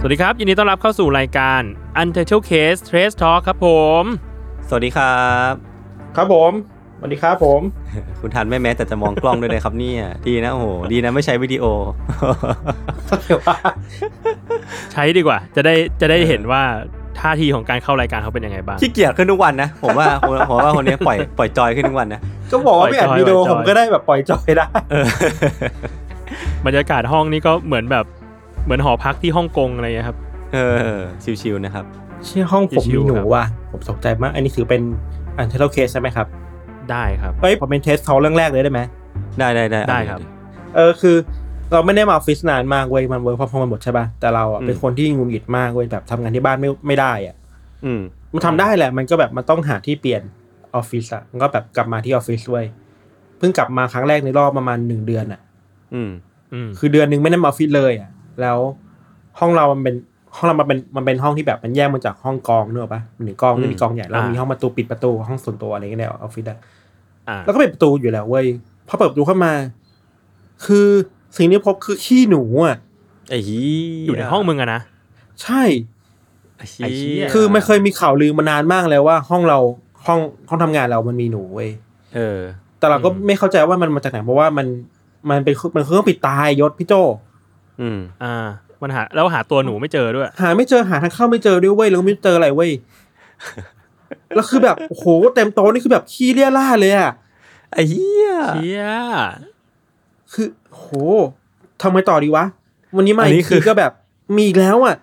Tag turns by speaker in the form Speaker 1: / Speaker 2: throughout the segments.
Speaker 1: สวัสดีครับ ยินดีต้อนรับเข้าสู่รายการ Untitled Case Trace Talk ครับผม
Speaker 2: สวัสดีครับ
Speaker 3: ครับผม สวัสดีครับผม
Speaker 2: คุณทันไม่แม้แต่จะมองกล้องด้วยเลยครับเนี่ยดีนะโอ้โหดีนะไม่ใช้วิดีโอ
Speaker 1: ใช้ดีกว่า จะได้จะได้เห็นว่าท่าทีของการเข้ารายการเขาเป็นยังไงบ้าง
Speaker 2: ขี้เกียจขึ้นทุกวันนะผมว่าผมผมว่าคนนี้ปล่อยปล่อยจอยขึ้นทุกวันนะ
Speaker 3: ก็บอกว่าไม่อัด
Speaker 1: ปล่อยจอย
Speaker 3: วิดีโอ
Speaker 1: ปล่อยจอย
Speaker 3: ผมก็ได้แบบปล่อยจอยได้
Speaker 2: เออบ
Speaker 1: รรยากาศห้องนี้ก็เหมือนแบบ เหมือนหอพักที่ฮ่องกงอะไรเงี้ยครับ
Speaker 2: เออ ชิวๆนะครับ
Speaker 3: เชื่อห้องผม
Speaker 1: ชิ
Speaker 3: มี
Speaker 1: วๆ
Speaker 3: หนู
Speaker 1: ครับ
Speaker 3: ว่ะผมตกใจมาก อันนี้ถือเป็นอันเทเลเคสใช่ไหมครับ
Speaker 1: ได้ครับ
Speaker 3: เฮ้ยผมเป็นเทสเขาเรื่องแรกเลยได้ไหม
Speaker 2: ได้ได้ได้
Speaker 1: ได้ครับ
Speaker 3: เออคือ เราไม่ได้มาออฟฟิศนานมากเว้ยมันเวิร์กพอมันหมดใช่ป่ะแต่เราอะเป็นคนที่งุนหงิดมากเว้ยแบบทำงานที่บ้านไม่ไม่ได้อะ
Speaker 2: อืม
Speaker 3: มันทำได้แหละมันก็แบบมันต้องหาที่เปลี่ยนออฟฟิศอะมันก็แบบกลับมาที่ออฟฟิศด้วยเพิ่งกลับมาครั้งแรกในรอบประมาณหนึ่งเดือนอะ
Speaker 2: อืม
Speaker 1: อืม
Speaker 3: คือเดือนหนึ่งไม่ได้มาออฟฟิศเลยอะ แล้วห้องเรามันเป็นห้องเรามันเป็นมันเป็นห้องที่แบบมันแยกมาจากห้องกองเนกอะปะหนึ่งกอง
Speaker 2: อืม
Speaker 3: ไม่มีกองใหญ่แล้ว
Speaker 1: อ่ามี
Speaker 3: มีห้องประตูปิดประตูห้องส่วนตัวอะไรอย่างเงี้ยในออฟฟิศอะ
Speaker 1: อ่า
Speaker 3: แล้วก็ปิดประตูอยู่แล้วเว้ยพอเปิดประตูเข้ามา คือสิ่งที่พบคือขี้หนูอะ
Speaker 2: ไอ้เหี้
Speaker 1: อยู่ในห้องมึงอะนะ
Speaker 3: ใช่
Speaker 2: ไอ้
Speaker 1: ไอ้เหี้
Speaker 2: เหี้
Speaker 1: ย
Speaker 3: คือมันเคยมีข่าวลือมานานมากแล้วว่า ห้องเราห้องห้องทำงานเรามันมีหนูเว้ย
Speaker 2: เออ
Speaker 3: แต่เราก็
Speaker 1: อืม
Speaker 3: ไม่เข้าใจว่ามันมาจากไหนเพราะว่ามันมันเป็นมันคือเครื่องปิดตายยศพี่โจ
Speaker 2: อืม
Speaker 1: อ่า มันหาแล้วหาตัวหนูไม่เจอด้วย
Speaker 3: หาไม่เจอหาทางเข้าไม่เจอด้วยเว้ยแล้วก็ไม่เจออะไรเว้ยแล้วคือแบบโอ้โหเต็มโต๊ะนี่คือแบบขี้เลี่ยล่าดเลยอะ
Speaker 2: ไอ้เหี้ย
Speaker 1: เชี่ย
Speaker 3: คือโหทำไงต่อดีวะ วันนี้มา
Speaker 2: อันนี้
Speaker 3: อีก
Speaker 2: คื
Speaker 3: ที
Speaker 2: อ
Speaker 3: ก็แบบมีอีกแล้วอะ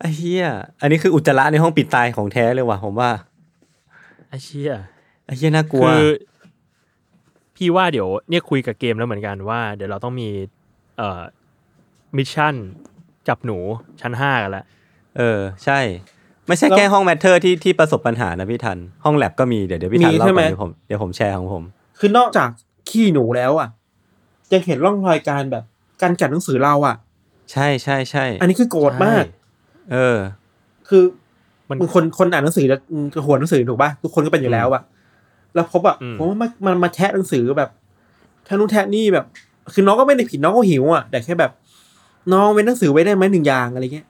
Speaker 2: ไอ้เหี้ยอันนี้คืออุจจาระในห้องปิดตายของแท้เลยว่ะผมว่า
Speaker 1: ไอ้เชี่ย
Speaker 2: ไอ้เหี้ยน่ากลัว
Speaker 1: คือพี่ว่าเดี๋ยวเนี่ยคุยกับเกมแล้วเหมือนกันว่า เดี๋ยวเราต้องมี เอ่อ mission จับหนูชั้นห้ากันละ
Speaker 2: เออ ใช่ ไม่ใช่แค่ห้อง Matter ที่ที่ประสบปัญหานะพี่ทัน ห้องแลบก็มีเดี๋ยวเดี๋ยวพี่ทัน
Speaker 3: มี
Speaker 2: เล่า
Speaker 3: ใช่ไห
Speaker 2: ไป
Speaker 3: ม
Speaker 2: เดี๋ยวผมเดี๋ยวผมแชร์ของผม
Speaker 3: คือนอกจากขี้หนูแล้วอะ ยังเห็นร่องรอยการแบบการจัดหนังสือเราอะ
Speaker 2: ใช่ใช่ใช่
Speaker 3: อันนี้คือโกรธมาก
Speaker 2: เออ
Speaker 3: คือ
Speaker 1: มัน
Speaker 3: มึงคนคนอ่านหนังสือจะจะหัวหนังสือถูกป่ะทุกคนก็เป็นอยู่แล้วอะแล้วพบอะ
Speaker 1: อืม
Speaker 3: ผมว่ามันมันมาแทะหนังสือแบบแทะนู่นแทะนี่แบบ คือน้องก็ไม่ได้ผิดน้องก็หิวอะแต่แค่แบบ น้องเว้นหนังสือไว้ได้ไหมหนึ่งอย่างอะไรเงี้ย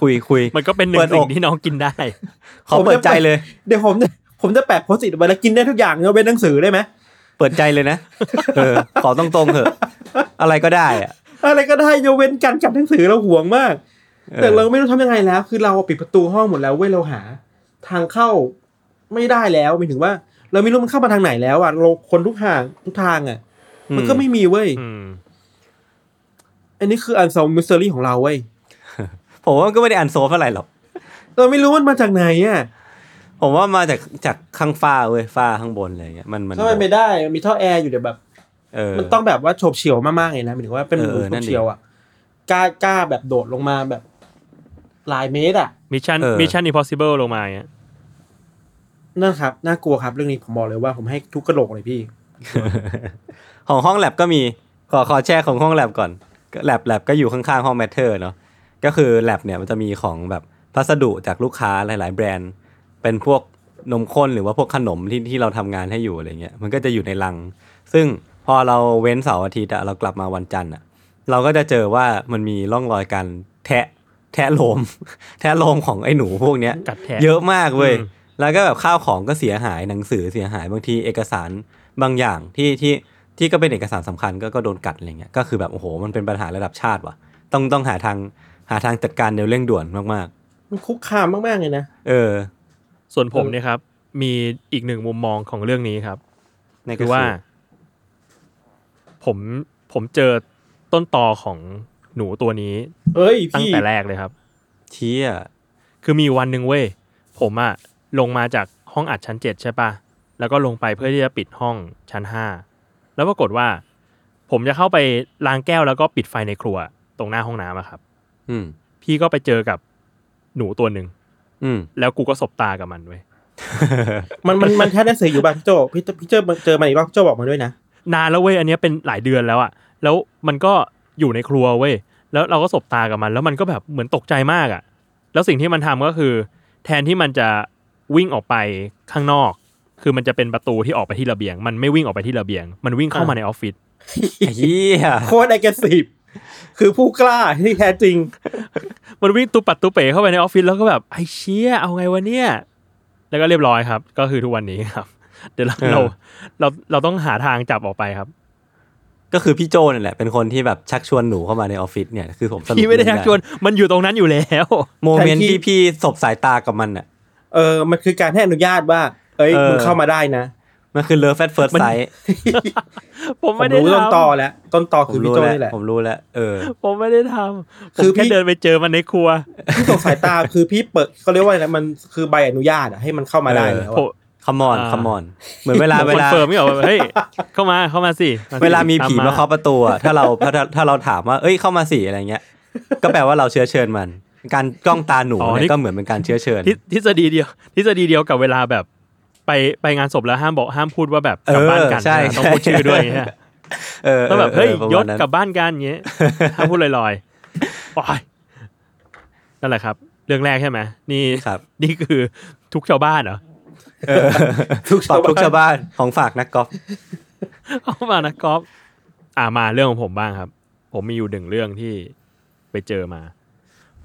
Speaker 2: คุยคุย
Speaker 1: มันก็เป็นหนึ่
Speaker 2: เปิ
Speaker 1: ง
Speaker 2: ดอก
Speaker 1: สิ่งที่น้องกินได้
Speaker 2: ขอเปิดใจเลย
Speaker 3: เดี๋ยวผมจะผมจะแปะโพสต์อิทไว้แล้วกินได้ทุกอย่างเนอะเว้นหนังสือได้ไหม
Speaker 2: เปิดใจเลยนะเออขอตรงๆเถอะ อะไรก็ได้อะ
Speaker 3: อะไรก็ได้ยกเว้นการกัดหนังสือเราห่วงมากเอ
Speaker 2: อ
Speaker 3: แต่เราไม่รู้ทำยังไงแล้ว คือเราปิดประตูห้องหมดแล้วเว้ยเราหา ทางเข้าไม่ได้แล้วหมายถึงว่า เราไม่รู้มันเข้ามาทางไหนแล้วอะเราค้นทุกทางทุกทางอะมันก็ไม่มีเว้ย
Speaker 1: อืม
Speaker 3: อันนี้คือ unsolved mystery ของเราเว้ย
Speaker 2: ผมว่ามันก็ไม่ได้ unsolved อะไรหรอก
Speaker 3: เราไม่รู้มันมาจากไหนอะ
Speaker 2: ผมว่ามาจากจากข้างฟ้าเว้ยฟ้าข้างบนอะไรเงี้ยมันมัน
Speaker 3: ถ้ามันไม่ได้มันมีท่อแอร์อยู่เดี๋ยวแบบ
Speaker 2: เออ
Speaker 3: มันต้องแบบว่าโฉบเฉี่ยวมากๆเลยนะหมายถึงว่าเป็น
Speaker 2: เออ
Speaker 3: หนู
Speaker 2: เออ
Speaker 3: โฉ
Speaker 2: นั่
Speaker 3: บ
Speaker 2: นดิ
Speaker 3: เฉี่ยวอะกล้ากล้าแบบโดดลงมาแบบหลายเมตรอะ
Speaker 1: mission
Speaker 2: เออ
Speaker 1: Mission Impossible ลงมาอย่างเงี้ย
Speaker 3: นั่นครับน่ากลัวครับเรื่องนี้ผมบอกเลยว่าผมให้ทุกกระโหลกเลยพี่
Speaker 2: ของห้องแลบก็มีขอขอแชร์ของห้องแลบก่อน แลบแลบก็อยู่ข้างๆห้องแมทเทอร์เนาะก็คือแลบเนี่ยมันจะมีของแบบพัสดุจากลูกค้าหลาย ๆ แบรนด์ เป็นพวกนมข้นหรือว่าพวกขนมที่ที่เราทำงานให้อยู่อะไรเงี้ยมันก็จะอยู่ในลัง ซึ่งพอเราเว้นเสาร์อาทิตย์อะเรากลับมาวันจันทร์อะเราก็จะเจอว่ามันมีร่องรอยการแทะแทะโลม แทะโลมของไอ้หนูพวกเนี้ย
Speaker 1: กัดแทะ
Speaker 2: เยอะมากเว้ย
Speaker 1: อืม
Speaker 2: แล้วก็แบบข้าวของก็เสียหายหนังสือเสียหายบางทีเอกสารบางอย่างที่ที่ ที่ก็เป็นเอกสารสำคัญก็ก็โดนกัดอะไรเงี้ยก็คือแบบโอ้โหมันเป็นปัญหาระดับชาติว่ะ ต้องต้องหาทางหาทางจัดการเร็วเร่งด่วนมาก
Speaker 3: มันคุกคามมากๆเลยนะ
Speaker 2: ๆเออ
Speaker 1: ส่วนผมเนี่ยครับ มีอีกหนึ่งมุมมองของเรื่องนี้ครับ
Speaker 2: ใน
Speaker 1: คือว่า ผมผมเจอต้นตอของหนูตัวนี้
Speaker 3: เอ้ย
Speaker 1: ตั้ง
Speaker 3: พี่
Speaker 1: แต่แรกเลยครับ
Speaker 2: เชี่ย
Speaker 1: คือมีวันหนึ่งเว้ยผมอะลงมาจากห้องอัดชั้นเจ็ดใช่ปะแล้วก็ลงไปเพื่อที่จะปิดห้องชั้นห้า แล้วปรากฏว่า ผมจะเข้าไปล้างแก้วแล้วก็ปิดไฟในครัว ตรงหน้าห้องน้ำอะครับ
Speaker 2: อืม
Speaker 1: พี่ก็ไปเจอกับหนูตัวหนึ่ง
Speaker 2: อืม
Speaker 1: แล้วกูก็สบตากับมันเว้ย
Speaker 3: มันมันมันแค่หนังสืออยู่บ้างพี่โจพี่พี่เจอเจอมาอีกรอบพี่โจบอกมาด้วยนะ
Speaker 1: นานแล้วเว้ยอันเนี้ยเป็นหลายเดือนแล้วอะแล้วมันก็อยู่ในครัวเว้ยแล้วเราก็สบตากับมัน แล้วมันก็แบบเหมือนตกใจมากอะแล้วสิ่งที่มันทำก็คือ แทนที่มันจะวิ่งออกไปข้างนอก คือมันจะเป็นประตูที่ออกไปที่ระเบียง มันไม่วิ่งออกไปที่ระเบียง มันวิ่งเข้ามาในออฟฟิศ
Speaker 2: เฮีย
Speaker 3: โคตรไอเกสิบคือผู้กล้าที่แท้จริง
Speaker 1: มันวิ่งตุปัดตุเป๋เข้าไปในออฟฟิศแล้วก็แบบไอ้เชี่ยเอาไงวะเนี่ย แล้วก็เรียบร้อยครับ ก็คือทุกวันนี้ครับ เดี๋ยวเราเราเราเราต้องหาทางจับออกไปครับ
Speaker 2: ก็คือพี่โจนี่นแหละ เป็นคนที่แบบชักชวนหนูเข้ามาในออฟฟิศเนี่ยคือผมสรุป
Speaker 1: พี่ไม่ได้ชักชวนมันอยู่ตรงนั้นอยู่แล้ว
Speaker 2: โมเมนต์
Speaker 3: แทนที่
Speaker 2: ที่พี่สบสายตากับมันอะ
Speaker 3: เออมันคือการให้อนุญาตว่า เอ้ย
Speaker 2: เออ
Speaker 3: มึงเข้ามาได้นะ
Speaker 2: มันคือเลิฟแฟตเฟิร์สไซส์
Speaker 1: ผม
Speaker 3: ผม
Speaker 1: ไม่ได้
Speaker 3: รู้ต้นตอ
Speaker 1: ทำ
Speaker 3: แล้ว ต้นตอ
Speaker 2: ผ
Speaker 3: คือ
Speaker 2: ม
Speaker 3: พี่
Speaker 2: รู้
Speaker 3: โจ
Speaker 2: แล้ว
Speaker 3: นี่แหละ
Speaker 2: ผมรู้แล้ว เออ
Speaker 1: ผมไม่ได้ทำ
Speaker 3: คือ
Speaker 1: ผมแค่
Speaker 3: พี่
Speaker 1: เดินไปเจอมันในครัว
Speaker 3: พี่ตกสายตาคือพี่เปิดเขาเรียกว่าอะไรนะมันคือใบอนุญาตอะให้มันเข้ามาได้แล้ว
Speaker 1: ผ
Speaker 3: อะ
Speaker 1: ม
Speaker 2: คัมอน
Speaker 1: อ่า
Speaker 2: คัมอนเหมือนเวลา
Speaker 1: ค
Speaker 2: เว
Speaker 1: อน
Speaker 2: ลา
Speaker 1: เฟิร์มไม่เหรอแบบเฮ้ยเข้ามาเข้ามาสิสิ
Speaker 2: เวลามีผี
Speaker 1: ต
Speaker 2: มาเคาะประตูอะถ้าเราถ้าถ้าถ้าเราถามว่า เอ้ยเข้ามาสิอะไรเงี้ย ก็แปลว่าเราเชื้อเชิญมัน การกล้องตาหนูเนี่ยก็เหมือนเป็นการเชื้อเชิญ
Speaker 1: ทฤทฤษฎีเดียวทฤษฎีเดียวกับเวลาแบบ ไปไปงานศพแล้วห้ามบอกห้ามพูดว่าแบบกลับบ้านกัน
Speaker 2: เออใช่
Speaker 1: นะต้องพูดชื่อด้วยอย่างเงี้ย
Speaker 2: เออ
Speaker 1: ต้องแบบเฮ้ย
Speaker 2: ออประ
Speaker 1: ย
Speaker 2: มา
Speaker 1: ศ
Speaker 2: ณนั้น
Speaker 1: กลับบ้านกันอย่างเงี้ยห้ามพูดลอยๆว้ายนั่นแหละครับ เรื่องแรกใช่ไหมนี่
Speaker 2: ครับ
Speaker 1: นี่คือทุกชาวบ้านเหรอ
Speaker 2: เออทุกชาวทุกชาวบ้านของฝากนักกอล์ฟ
Speaker 1: เข้ามานะก๊อฟอ่ามาเรื่องของผมบ้างครับ ผมมีอยู่หนึ่งเรื่องที่ไปเจอมา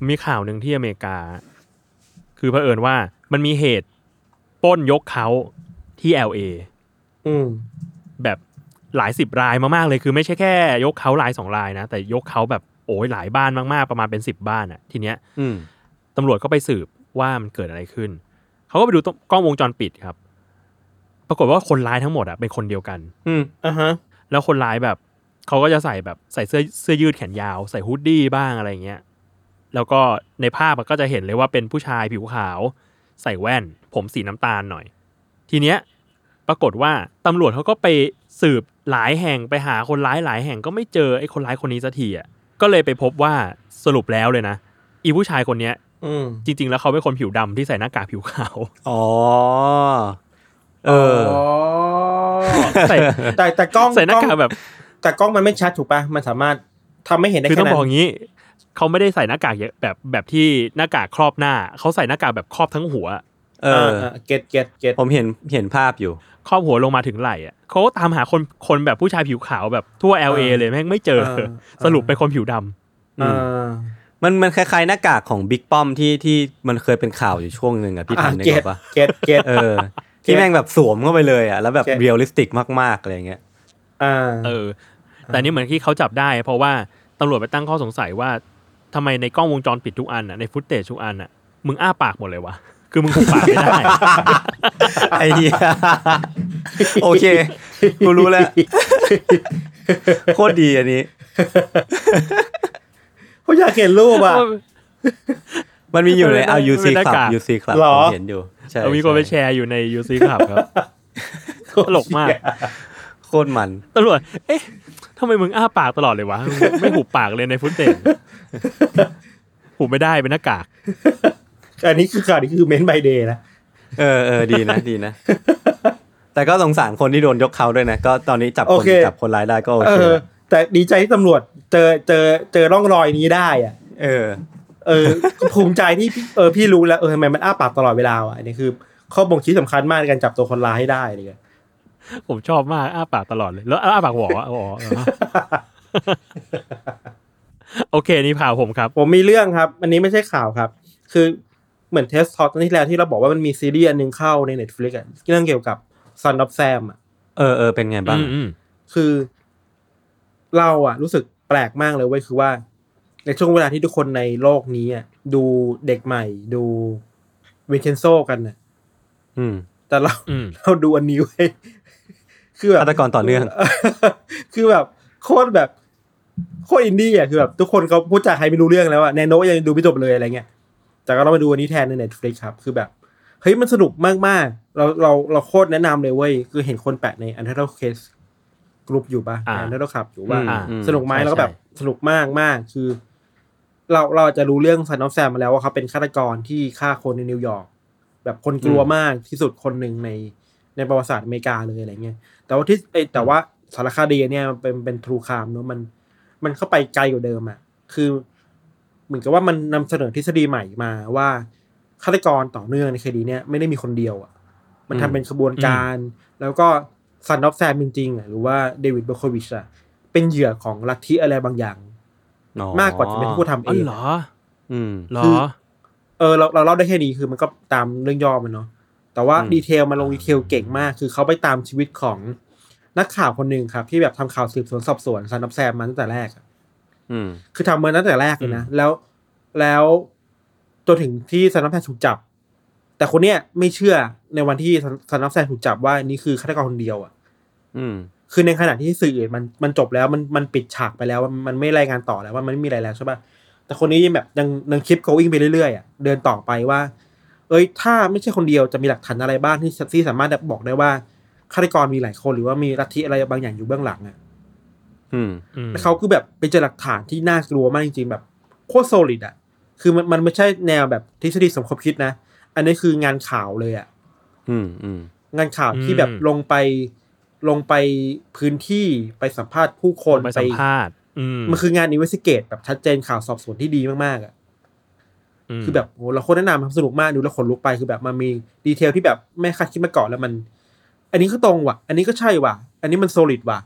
Speaker 1: มีข่าวหนึ่งที่อเมริกา คือเผอิญว่ามันมีเหตุ ปล้นยกเขาที่ LA
Speaker 3: อืม
Speaker 1: แบบหลายสิบรายมากๆเลยคือไม่ใช่แค่ ยกเขารายสองรายนะ แต่ยกเขาแบบโอ้ยหลายบ้านมากๆประมาณเป็นสิบบ้านอะทีเนี้ย
Speaker 2: อืม
Speaker 1: ตำรวจก็ไปสืบว่ามันเกิดอะไรขึ้น เขาก็ไปดูกล้องวงจรปิดครับ ปรากฏว่าคนร้ายทั้งหมดอะเป็นคนเดียวกัน
Speaker 2: อืม
Speaker 3: อะฮะ
Speaker 1: แล้วคนร้ายแบบเขาก็จะใส่แบบใส่เสื้อเสื้อยืดแขนยาว ใส่ฮูดดี้บ้างอะไรเงี้ย แล้วก็ในภาพอะก็จะเห็นเลยว่าเป็นผู้ชายผิวขาว ใส่แว่น ผมสีน้ำตาลหน่อย ทีเนี้ยปรากฏว่าตำรวจเขาก็ไปสืบหลายแห่งไปหาคนร้ายหลายแห่งก็ไม่เจอไอ้คนร้ายคนนี้สักทีอะก็เลยไปพบว่าสรุปแล้วเลยนะอีผู้ชายคนเนี้ย
Speaker 3: อืม
Speaker 1: จริง ๆ แล้วเขาเป็นคนผิวดำที่ใส่หน้ากากผิวขาว
Speaker 2: อ๋อเออ
Speaker 3: อ๋อ
Speaker 1: ใส่
Speaker 3: แต่แต่กล้อง
Speaker 1: ใส่หน้ากากแบบ
Speaker 3: แต่กล้องมันไม่ชัดถูกปะมันสามารถทำไม่เห็นได้
Speaker 1: คือ
Speaker 3: แค่
Speaker 1: ต้อง
Speaker 3: นั้
Speaker 1: บอก
Speaker 3: น
Speaker 1: อย่างนี้ เขาไม่ได้ใส่หน้ากากเยอะแบบแบบที่หน้ากากครอบหน้า เขาใส่หน้ากากแบบครอบทั้งหัว
Speaker 2: เออ
Speaker 3: get get get
Speaker 2: ผมเห็นเห็นภาพอยู่
Speaker 1: ครอบหัวลงมาถึงไหล่อะเขาก็ตามหาคนคนแบบผู้ชายผิวขาวแบบทั่ว LA เลยแม่งไม่เจอ สรุปเป็นคนผิวดำ
Speaker 3: อ่า
Speaker 2: มันมันคล้ายๆหน้ากากของบิ๊กป้อมที่ที่มันเคยเป็นข่าวอยู่ช่วงหนึ่งอะพี่ทันได้
Speaker 3: get
Speaker 2: ปะ
Speaker 3: get get เอ
Speaker 2: อที่แม่งแบบสวมเข้าไปเลยอะแล้วแบบ get realistic มากๆอะไรเงี้ย
Speaker 3: อ่า
Speaker 1: เออ แต่นี่เหมือนที่เขาจับได้ เพราะว่า ตำรวจไปตั้งข้อสงสัยว่าทำไมในกล้องวงจรปิดทุกอันอะใน footage ทุกอันอะมึงอ้าปากหมดเลยวะคือมึงหุบปากไม่ได้
Speaker 2: ไอ้เหี้ยโอเคกูรู้แล้วโคตรดีอันนี้
Speaker 3: เขาอยากเห็นรูปอะ
Speaker 2: มันมีอยู่ใน
Speaker 1: มันเป็น
Speaker 2: เอา UC
Speaker 1: มันเป็นหน้า
Speaker 2: Club
Speaker 1: กาก
Speaker 2: UC Club
Speaker 3: หรอ
Speaker 2: ผมเห็นอยู่ใช่
Speaker 1: เรามีคนไปแช
Speaker 2: ใช่
Speaker 1: ร์อยู่ใน UC ครับครับตลกมาก
Speaker 2: โคตรมัน
Speaker 1: ตำรวจเอ๊ะทำไมมึงอ้าปากตลอดเลยวะมึงไม่หุบปากเลยในฟุตเตจหุบไม่ได้เป็นหน้ากาก
Speaker 3: อันนี้คือข่าวนี้คือเมนต์ไบเดย์นะ
Speaker 2: เออเออดีนะดีนะ แต่ก็สงสารคนที่โดนยกเขาด้วยนะ ก็ตอนนี้จับ
Speaker 3: โอ
Speaker 2: คน
Speaker 3: เค
Speaker 2: จับคนร้ายได้ก็โอ
Speaker 3: เอ
Speaker 2: เค
Speaker 3: อแต่ดีใจที่ตำรวจเจอเจอเจอร่องรอยนี้ได้อะ
Speaker 2: เออ
Speaker 3: เออภูมิใจที่พี่เออพี่รู้แล้วเออทำไมมันอ้าปากตลอดเวลาอะอันนี้คือ ข้อบ่งชี้สำคัญมากในการจับตัวคนร้ายให้ได้เลย
Speaker 1: ผมชอบมากอ้าปากตลอดเลย แล้วอ้าปากหวออ๋อเออโอเค นี่ข่าวผมครับ
Speaker 3: ผมมีเรื่องครับ อันนี้ไม่ใช่ข่าวครับ คือเหมือน Trace Talk ตอนที่แล้วที่เราบอกว่ามันมีซีรีส์อันหนึงเข้าใน Netflix อะเรื่องเกี่ยวกับ Son of Sam อะ
Speaker 2: เออเออเป็นไงบ้าง
Speaker 1: อืมอืม
Speaker 3: คือ เราอะรู้สึกแปลกมากเลยเว้ยคือว่า ในช่วงเวลาที่ทุกคนในโลกนี้อะดูเด็กใหม่ ดูวินเชนโซกันน่ะ
Speaker 2: อืม
Speaker 3: แต่เรา
Speaker 1: อืม
Speaker 3: เราดูอันนี้เว้ย คือแบบ
Speaker 2: ฆาตกรต่อเนื่อง
Speaker 3: คือแบบโคตรแบบโคตรอินดี้อะคือแบบทุกคนเขาพูดจาใครไม่รู้เรื่องแล้วอะแนโนยังดูไม่จบเลยอะไรเงี้ยแต่ก็เรามาดูอันนี้แทนใน Netflix ครับคือแบบเฮ้ยมันสนุกมากๆ เราเราเราโคตรแนะนำเลยเว้ยคือเห็นคนแปะใน u n t i t l e Case กลุ่มอยู่ปะ
Speaker 1: อ่า
Speaker 3: ใน u n t i t l e Club อยู่ว่า
Speaker 1: อ่า
Speaker 2: อืม
Speaker 3: สนุกไหม
Speaker 1: ใช่
Speaker 3: แล้วก็แบบ
Speaker 1: ใช่
Speaker 3: สนุกมากมากคือ เราเราจะรู้เรื่อง Son of Sam มาแล้วว่าเขาเป็นฆาตกรที่ฆ่าคนในนิวยอร์กแบบคนกลัวมากที่สุดคนหนึ่งใน ในประวัติศาสตร์อเมริกาเลยอะไรเงี้ยแต่ว่าที่เอยแต่ว่าสารคดีเนี่ยมันเป็นเป็น true crime เนอะมันมันเข้าไปไกลกว่าเดิมอะคือ เหมือนกับว่ามันนำเสนอทฤษฎีใหม่มาว่าฆาตกรต่อเนื่องในคดีเนี้ยไม่ได้มีคนเดียวอะ มันทำเป็นขบวนการ แล้วก็ Son of Sam จริงๆอะหรือว่า David Berkowitz อะเป็นเหยื่อของลัทธิอะไรบางอย่าง
Speaker 2: อ๋อ
Speaker 3: มากกว่าจะเป็นผู้ทำเอ
Speaker 1: อ๋องเหรอ
Speaker 2: อืม
Speaker 1: เหร
Speaker 3: คือ
Speaker 1: อ
Speaker 3: เออเราเราเล่าได้แค่นี้คือมันก็ตามเรื่องย่อมันเนาะ แต่ว่า
Speaker 2: อืม
Speaker 3: detail มันลง detail เก่งมาก คือเขาไปตามชีวิตของนักข่าวคนหนึ่งครับ ที่แบบทำข่าวสืบสวนสอบสวนซันนับแซมมาตั้งแต่แรกอะ
Speaker 2: อืม
Speaker 3: คือทำมาตั้งแต่แรกเลยนะแล้วแล้วจนถึงที่ซันนับแซมถูกจับ แต่คนเนี้ยไม่เชื่อในวันที่ซันนับแซมถูกจับว่านี่คือฆาตกรคนเดียวอะ
Speaker 2: อืม
Speaker 3: คือในขณะที่สื่ออื่นมันมันจบแล้วมันมันปิดฉากไปแล้วมันมันไม่รายงานต่อแล้วว่ามันไม่มีอะไรแล้วใช่ปะแต่คนนี้ยังแบบยังยังคลิป going ไปเรื่อยๆอะเดินต่อไปว่า เอ้ยถ้าไม่ใช่คนเดียวจะมีหลักฐานอะไรบ้างที่ที่สามารถบอกได้ว่าฆาตกรมีหลายคนหรือว่ามีลัทธิอะไรบางอย่างอยู่เบื้องหลังอะ
Speaker 2: อืม
Speaker 1: อืม
Speaker 3: แล้วเขาคือแบบไปเจอหลักฐานที่น่ากลัวมากจริงๆแบบโคตรโซลิดอะ คือมันมันไม่ใช่แนวแบบทฤษฎีสมคบคิดนะ อันนี้คืองานข่าวเลยอะ
Speaker 2: อืมอืม
Speaker 3: งานข่าวที่แบบลงไปลงไปพื้นที่ไปสัมภาษณ์ผู้คน
Speaker 1: ไปสัมภาษณ์อืม
Speaker 3: มันคืองานอินเวสติเกตแบบชัดเจนข่าวสอบสวนที่ดีมากๆอะ
Speaker 1: ม
Speaker 3: คือแบบโหเราโคตรแนะนำครับสนุกมากดูแล้วขนลุกไปคือแบบมันมีdetail ที่แบบไม่คาดคิดมาก่อนแล้วมัน อันนี้ก็ตรงว่ะ อันนี้ก็ใช่ว่ะ อันนี้มัน solid ว่ะ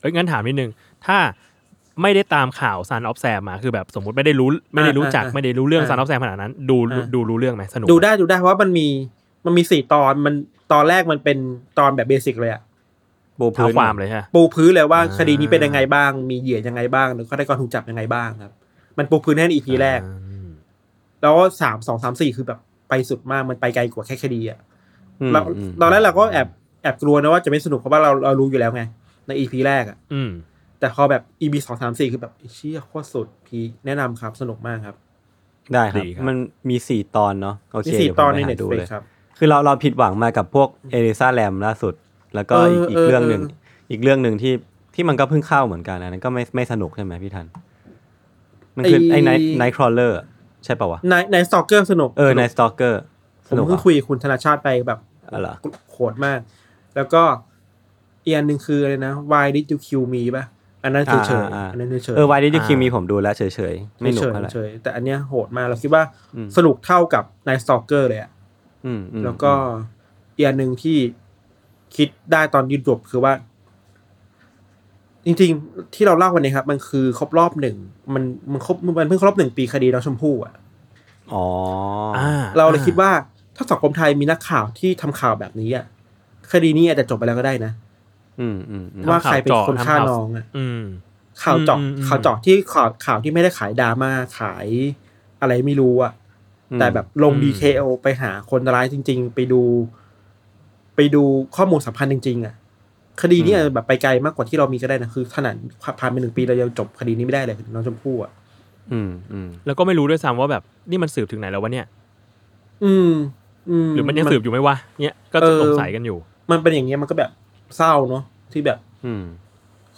Speaker 1: เอ้ยงั้นถามนิดนึงถ้าไม่ได้ตามข่าว Son of Sam มาคือแบบสมมติไม่ได้รู้ไม่ได้รู้จัก
Speaker 3: อ่า
Speaker 1: ไม่ได้รู้เรื่อง
Speaker 3: อ่า
Speaker 1: Son of Sam ขนาดนั้น ดู
Speaker 3: อ่า
Speaker 1: ดูรู้เรื่องไหมสนุก
Speaker 3: ดู
Speaker 1: หม
Speaker 3: ได้ดูได้เพราะว่ามันมีมันมีสี่ตอนมันตอนแรกมันเป็นตอนแบบ basic เลยอะ
Speaker 2: ปู
Speaker 1: เท้า
Speaker 2: พื้น
Speaker 1: ความเลยใช่ไหม
Speaker 3: ปูพื้นเลยว่า
Speaker 1: อ่า
Speaker 3: คดีนี้เป็นยังไงบ้าง มีเหยื่อยังไงบ้างแล้วก็ฆาตกรถูกจับยังไงบ้างครับ มันปูพื้นให้ใน EP แรก
Speaker 1: อืม
Speaker 3: แล้วสามสองสามสี่คือแบบไปสุดมากมันไปไกลกว่าแค่คดีอะ
Speaker 2: อืม
Speaker 3: เรา
Speaker 2: อืม
Speaker 3: ตอนแรกเราก็แอบแอบกลัวนะว่าจะไม่สนุกเพราะว่าเราเรารู้อยู่แล้วไง ใน EP แรกอะ
Speaker 1: อืม
Speaker 3: แต่พอแบบ EP สองสามสี่คือแบบไอ้เชี่ยโคตรสุด peak แนะนำครับสนุกมากครับ
Speaker 2: ได้ครับ
Speaker 1: ดีครับ
Speaker 2: มันมีสี่ตอนเนาะโอเค
Speaker 3: มีสี่
Speaker 2: เดี๋ยวผม
Speaker 3: ตอนใน
Speaker 2: ไปหา
Speaker 3: เน็ต
Speaker 2: ดู
Speaker 3: ฟลิ
Speaker 2: เล
Speaker 3: ก
Speaker 2: ย
Speaker 3: ครับ
Speaker 2: คือเราเราผิดหวังมากับพวก Elisa Lam ล่าสุด แล้วก็
Speaker 3: เออ
Speaker 2: อีกอี
Speaker 3: เอกอ
Speaker 2: เรื่องหนึ่ง
Speaker 3: เออ
Speaker 2: อีกเรื่องหนึ่งที่ที่มันก็เพิ่งเข้าเหมือนกันอันนั้นก็ไม่ไม่สนุกใช่ไหมพี่ทัน มันคือไอ้ Night Night Crawler ใช่ป่าวะ
Speaker 3: Night Night Stalker สนุก
Speaker 2: เออ
Speaker 3: ส
Speaker 2: ไน
Speaker 3: นุก
Speaker 2: Night Stalker
Speaker 3: ผมเพิ่งคุยกับคุณธนาชาติไปแบบ
Speaker 2: อะไรอ
Speaker 3: โหดมาก แล้วก็อีกอันหนึ่งคืออะไรนะ Why did you kill me ป่ะอันนั้นเฉยเฉยๆ
Speaker 2: อ่าอ่า
Speaker 3: อันนั้นเฉยเฉย
Speaker 2: เออ Why did you ki
Speaker 1: อ่ามี
Speaker 2: มีผมดูแล้วเฉยเฉยๆไม่หนุก
Speaker 3: เฉย
Speaker 2: เท่าไหร่
Speaker 3: เฉยๆแต่อันเนี้ยโหดมากเราคิดว่า
Speaker 2: อืม
Speaker 3: สนุกเท่ากับ Night Stalker เลยอะ
Speaker 2: อืมอืม
Speaker 3: แล้วก็อีกอันหนึ่งที่คิดได้ตอนยืนจบคือว่า จริงๆ ที่เราเล่าวันนี้ครับ มันคือครบรอบหนึ่งมันมันครบมันเพิ่งครบหนึ่งปีคดีน้องชมพู่อะ
Speaker 2: อ๋ออ
Speaker 1: อ่า
Speaker 3: เราเลยคิดว่าถ้าสังคมไทยมีนักข่าวที่ทำข่าวแบบนี้อะคดีนี้อาจจะจบไปแล้วก็ได้นะ
Speaker 2: อืมอืมอืม
Speaker 3: ว่าใครเป็นคน
Speaker 1: ทำ
Speaker 3: ฆ่า
Speaker 1: ข่าว
Speaker 3: น้องอะ
Speaker 1: อืม
Speaker 3: ข่าวเจาะ
Speaker 1: อืมอืม
Speaker 3: ข่าวเจาะที่ข่าวข่าวที่ไม่ได้ขายดราม่าขายอะไรไม่รู้อะแต่แบบลงดีเทลไปหาคนร้ายจริง ๆ ไปดู ไปดูข้อมูลสำคัญจริง ๆ อะ คดีนี้อาจจะแบบไปไกลมากกว่าที่เรามีก็ได้นะคือขนาดผ่านไปหนึ่งปีเรายังจบคดีนี้ไม่ได้เลยน้องชมพู่อะ
Speaker 2: อืมอืม
Speaker 1: แล้วก็ไม่รู้ด้วยซ้ำว่าแบบนี่มันสืบถึงไหนแล้ววะเนี่ย
Speaker 3: อืมอืม
Speaker 1: หรือมันยังสืบอยู่ไหมวะเนี่ยก็
Speaker 3: เออ
Speaker 1: สงสัยกันอยู่
Speaker 3: มันเป็นอย่างเงี้ยมันก็แบบเศร้าเนาะที่แบบ
Speaker 2: อืม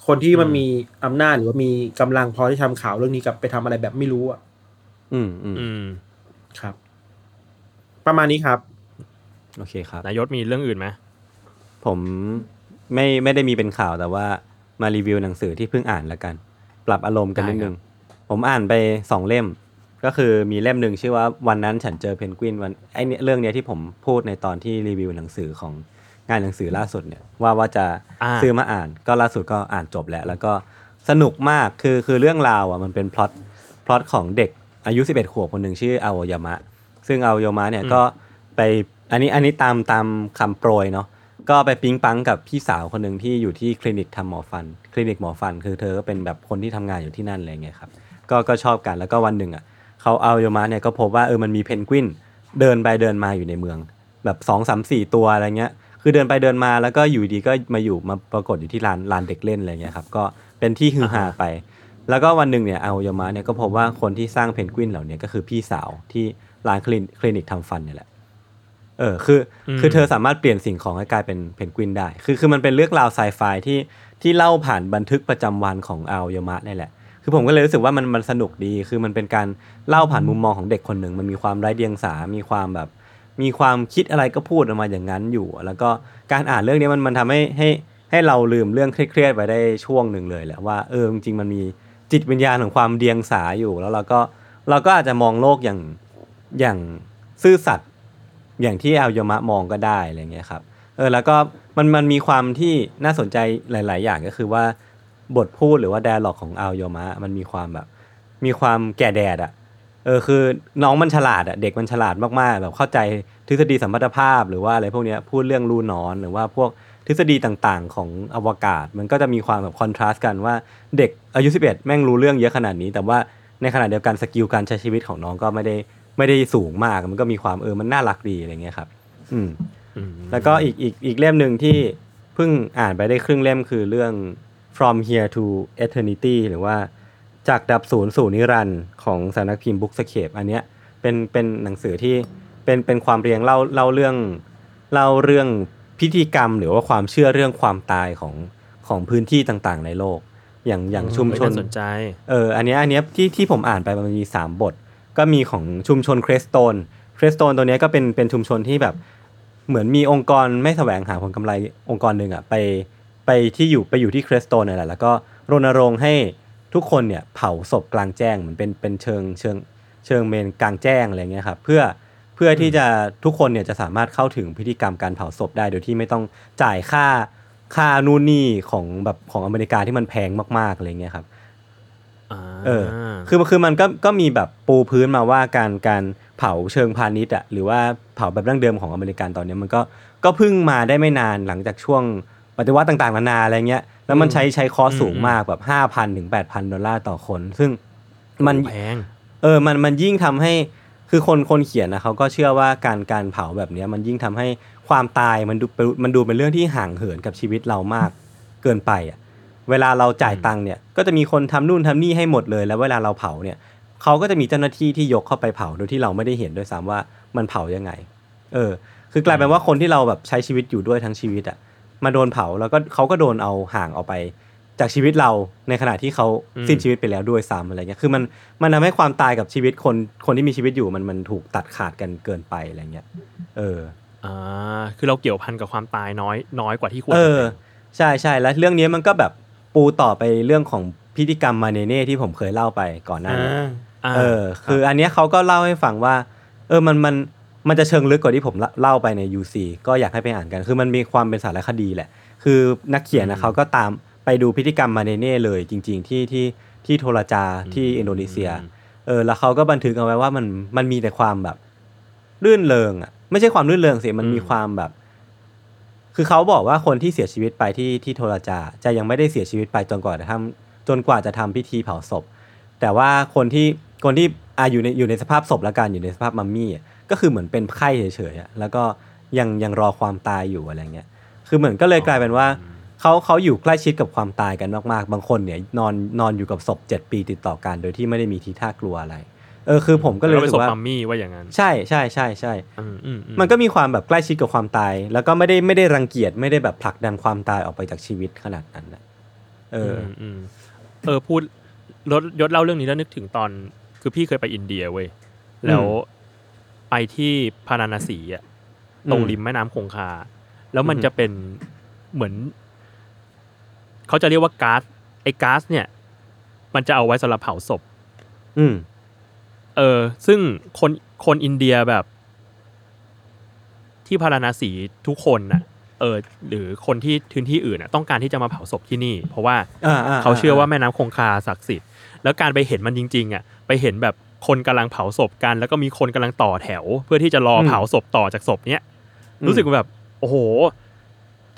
Speaker 3: คนที่มัน
Speaker 1: อืม
Speaker 3: มีอำนาจหรือว่ามีกำลังพอที่ทำข่าวเรื่องนี้กลับไปทำอะไรแบบไม่รู้อะ
Speaker 2: อืมอืม
Speaker 1: อืม
Speaker 3: ครับ ประมาณนี้ครับ
Speaker 2: โอเคครับ
Speaker 1: นายศมีเรื่องอื่นไหม
Speaker 2: ผม ไม่ไม่ได้มีเป็นข่าวแต่ว่ามารีวิวหนังสือที่เพิ่งอ่านแล้วกัน ปรับอารมณ์กันนิดนึง ผมอ่านไปสองเล่ม ก็คือมีเล่มหนึ่งชื่อว่าวันนั้นฉันเจอเพนกวินวันไอเนี่ยเรื่องเนี้ยที่ผมพูดในตอนที่รีวิวหนังสือของงานหนังสือล่าสุดเนี่ยว่าว่าจะ
Speaker 1: อ่า
Speaker 2: ซื้อมาอ่านก็ล่าสุดก็อ่านจบแล้ว แล้วก็สนุกมากคือคือเรื่องราวอะมันเป็นพล็อตพล็อตของเด็กอายุ 11 ขวบคนหนึ่งชื่ออาโอยามะ ซึ่งอาโอยามะเนี่ยก็ไปอันนี้อันนี้ตามตามคำโปรยเนาะ ก็ไปปิ๊งปังกับพี่สาวคนหนึ่งที่อยู่ที่คลินิกทำหมอฟัน คลินิกหมอฟัน คือเธอก็เป็นแบบคนที่ทำงานอยู่ที่นั่นอะไรเงี้ยครับก็ก็ชอบกันแล้วก็วันหนึ่งอะเขาอาโอยามะเนี่ยก็พบว่าเออมันมีเพนกวินเดินไปเดินมาอยู่ในเมือง แบบสองสามสี่ตัวอะไรเงี้ย คือเดินไปเดินมาแล้วก็อยู่ดีก็มาอยู่มาปรากฏอยู่ที่ลานลานเด็กเล่นอะไรเงี้ยครับก็เป็นที่ฮือฮาไป แล้วก็วันหนึ่งเนี่ยเอาโยมะเนี่ยก็พบว่าคนที่สร้างเพนกวินเหล่านี้ก็คือพี่สาวที่ร้านคลินคลินิกทำฟันเนี่ยแหละ เออคืออ
Speaker 1: ม
Speaker 2: คือเธอสามารถเปลี่ยนสิ่งของให้กลายเป็นเพนกวินได้ คือคือมันเป็นเรื่องราวไซไฟที่ที่เล่าผ่านบันทึกประจำวันของอาโยมะนี่แหละ คือผมก็เลยรู้สึกว่ามันมันสนุกดี คือมันเป็นการเล่าผ่านมุมมองของเด็กคนหนึ่ง มันมีความไร้เดียงสา มีความแบบ มีความคิดอะไรก็พูดออกมาอย่างนั้นอยู่ แล้วก็การอ่านเรื่องนี้มันมันทำให้ให้ให้เราลืมเรื่องเครียดๆไปได้ช่วงหนึ่งเลยแหละว่าเออจริงๆมันมีจิตวิญญาณของความเดียงสาอยู่ แล้วเราก็เราก็อาจจะมองโลกอย่างอย่างซื่อสัตย์ อย่างที่อาโยมะมองก็ได้อะไรเงี้ยครับเออแล้วก็มันมันมีความที่น่าสนใจหลาย ๆ อย่างก็คือว่าบทพูดหรือว่า dialogue ของอาโยมะมันมีความแบบ มีความแก่แดดอะเออคือน้องมันฉลาดอะเด็กมันฉลาดมากๆแบบเข้าใจทฤษฎีสัมพัทธภาพ หรือว่าอะไรพวกนี้พูดเรื่องรูหนอนหรือว่าพวกทฤษฎีต่างๆ ของอวกาศ มันก็จะมีความแบบ contrast กันว่าเด็กอายุ 11 แม่งรู้เรื่องเยอะขนาดนี้ แต่ว่าในขณะเดียวกัน skill การใช้ชีวิตของน้องก็ไม่ได้ ไม่ได้สูงมากมันก็มีความเออมันน่ารักดีอะไรเงี้ยครับอืม
Speaker 1: อืม
Speaker 2: แล้วก็อีกอีกอีกเล่มหนึ่งที่เพิ่งอ่านไปได้ครึ่งเล่มคือเรื่อง from here to eternity หรือว่าจากดับศูนย์สู่นิรันดร์ของสำนักพิมพ์ Bookscape อันเนี้ยเป็นเป็นหนังสือที่เป็นเป็นความเรียงเล่าเล่าเรื่องเล่าเรื่องพิธีกรรม หรือว่าความเชื่อเรื่องความตายของของพื้นที่ต่างๆ ในโลก อย่างอย่างชุมชน
Speaker 1: น่าสนใจ
Speaker 2: เอออันเนี้ยอันเนี้ยที่ที่ผมอ่านไปมันมีสามบท ก็มีของชุมชนเครสโตนเครสโตนตัวนี้ก็เป็นเป็นชุมชนที่แบบเหมือนมีองค์กรไม่แสวงหาผลกำไรองค์กรหนึ่งอะไปไปที่อยู่ไปอยู่ที่เครสโตนนี่แหละแล้วก็รณรงค์ให้ทุกคนเนี่ยเผาศพกลางแจ้งเหมือนเป็นเป็นเชิงเชิงเชิงเมนกลางแจ้งอะไรเงี้ยครับเพื่อเพื่อที่จะทุกคนเนี่ยจะสามารถเข้าถึงพิธีกรรมการเผาศพได้ โดยที่ไม่ต้องจ่ายค่าค่านู่นนี่ของแบบของอเมริกาที่มันแพงมากๆอะไรเงี้ยครับ เออ คือคือมันก็ก็มีแบบปูพื้นมาว่าการการเผาเชิงพาณิชย์อะหรือว่าเผาแบบดั้งเดิมของอเมริกันตอนเนี้ยมันก็ก็เพิ่งมาได้ไม่นานหลังจากช่วงปฏิวัติต่างๆนานาอะไรเงี้ย แล้วมันใช้ใช้คอสสูงมากแบบห้าพันถึงแปดพันดอลลาร์ต่อคน ซึ่งมัน
Speaker 1: แพง
Speaker 2: เออมันมันยิ่งทำให้คือคนคนเขียนนะเขาก็เชื่อว่าการการเผาแบบเนี้ยมันยิ่งทำให้ความตายมันดูเป็นมันดูเป็นเรื่องที่ห่างเหินกับชีวิตเรามากเกินไปอะ เวลาเราจ่ายตังค์เนี่ยก็จะมีคนทำนู่นทำนี่ให้หมดเลย แล้วเวลาเราเผาเนี่ยเขาก็จะมีเจ้าหน้าที่ที่ยกเข้าไปเผาโดยที่เราไม่ได้เห็นด้วยซ้ำว่ามันเผายังไง เออ คือกลายเป็นว่าคนที่เราแบบใช้ชีวิตอยู่ด้วยทั้งชีวิตอะมาโดนเผาแล้วก็เขาก็โดนเอาห่างออกไป จากชีวิตเราในขณะที่เขา
Speaker 1: อืม
Speaker 2: สิ้นชีวิตไปแล้วด้วยซ้ำอะไรเงี้ยคือมันมันทำให้ความตายกับชีวิตคนคนที่มีชีวิตอยู่มันมันถูกตัดขาดกันเกินไปอะไรเงี้ยเออ
Speaker 1: อ่าคือเราเกี่ยวพันกับความตายน้อยน้อยกว่าที่ควร
Speaker 2: เอ
Speaker 1: จะ
Speaker 2: อ
Speaker 1: เป็น
Speaker 2: ใช่ใช่แล้วเรื่องนี้มันก็แบบ ปูต่อไปเรื่องของพิธีกรรมมาเนเน่ที่ผมเคยเล่าไปก่อนหน้านี้าเออ คืออันเนี้ยเขาก็เล่าให้ฟังว่า เออมันมันมันจะเชิงลึกกว่าที่ผมเล่าเล่าไปใน UC ก็อยากให้ไปอ่านกัน คือมันมีความเป็นสารคดีแหละ คือนักเขียนนะเขาก็ตามไปดูพิธีกรรมมาเนเน่เลยจริง ๆ ที่ที่ที่โทรจาที่อินโดนีเซีย เออ แล้วเขาก็บันทึกเอาไว้ว่ามันมันมีแต่ความแบบ รื่นเริงอะ ไม่ใช่ความรื่นเริงสิ มันมีความแบบ คือเขาบอกว่าคนที่เสียชีวิตไปที่ที่โทรจา จะยังไม่ได้เสียชีวิตไปจนกว่าจะทำจนกว่าจะทำพิธีเผาศพ แต่ว่าคนที่คนที่อาอยู่ในอยู่ในสภาพศพและกันอยู่ในสภาพมัมมี่อะก็คือเหมือนเป็นไข้เฉยๆอะแล้วก็ยังยังรอความตายอยู่อะไรเงี้ยคือเหมือนก็เลยกลายเป็นว่าเขาเขาอยู่ใกล้ชิดกับความตายกันมากๆ บางคนเนี่ยนอนนอนอยู่กับศพเจ็ดปีติดต่อกัน โดยที่ไม่ได้มีทีท่ากลัวอะไร เออคือผมก็เลย
Speaker 1: แว
Speaker 2: รู้
Speaker 1: ไป
Speaker 2: สึ
Speaker 1: ศพ
Speaker 2: กว่า
Speaker 1: มัมมี่ว่าอย่างนั้น
Speaker 2: ใช่ใช่ใช่ใช่
Speaker 1: อืมอืมอื
Speaker 2: มันก็มีความแบบใกล้ชิดกับความตาย แล้วก็ไม่ได้ไม่ได้รังเกียจไม่ได้แบบผลักดันความตายออกไปจากชีวิตขนาดนั้นนะเออ
Speaker 1: มอืมเออพูดรถยศเล่าเรื่องนี้แล้วนึกถึงตอน คือพี่เคยไปอินเดียเว้ยแล้วไปที่พาราณสีอะตรง
Speaker 2: อืม
Speaker 1: ริมแม่น้ำคงคา แล้วมัน
Speaker 2: อือฮึ
Speaker 1: จะเป็นเหมือน เขาจะเรียกว่าก๊าซไอ้ก๊าซเนี่ย มันจะเอาไว้สำหรับเผาศพ
Speaker 2: อืม
Speaker 1: เออ ซึ่งคนคนอินเดียแบบ ที่พาราณสีทุกคนน่ะ เออ หรือคนที่พื้นที่อื่นน่ะต้องการที่จะมาเผาศพที่นี่ เพราะว่า
Speaker 2: อ่าอ่า
Speaker 1: เขาเชื่อว่าแม่น้ำคงคาศักดิ์สิทธิ์แล้วการไปเห็นมันจริง ๆ อะ ไปเห็นแบบคนกำลังเผาศพกัน แล้วก็มีคนกำลังต่อแถว เพื่อที่จะรอเผาศพต่อจากศพเนี้ยรู้สึกว่าแบบ โอ้โห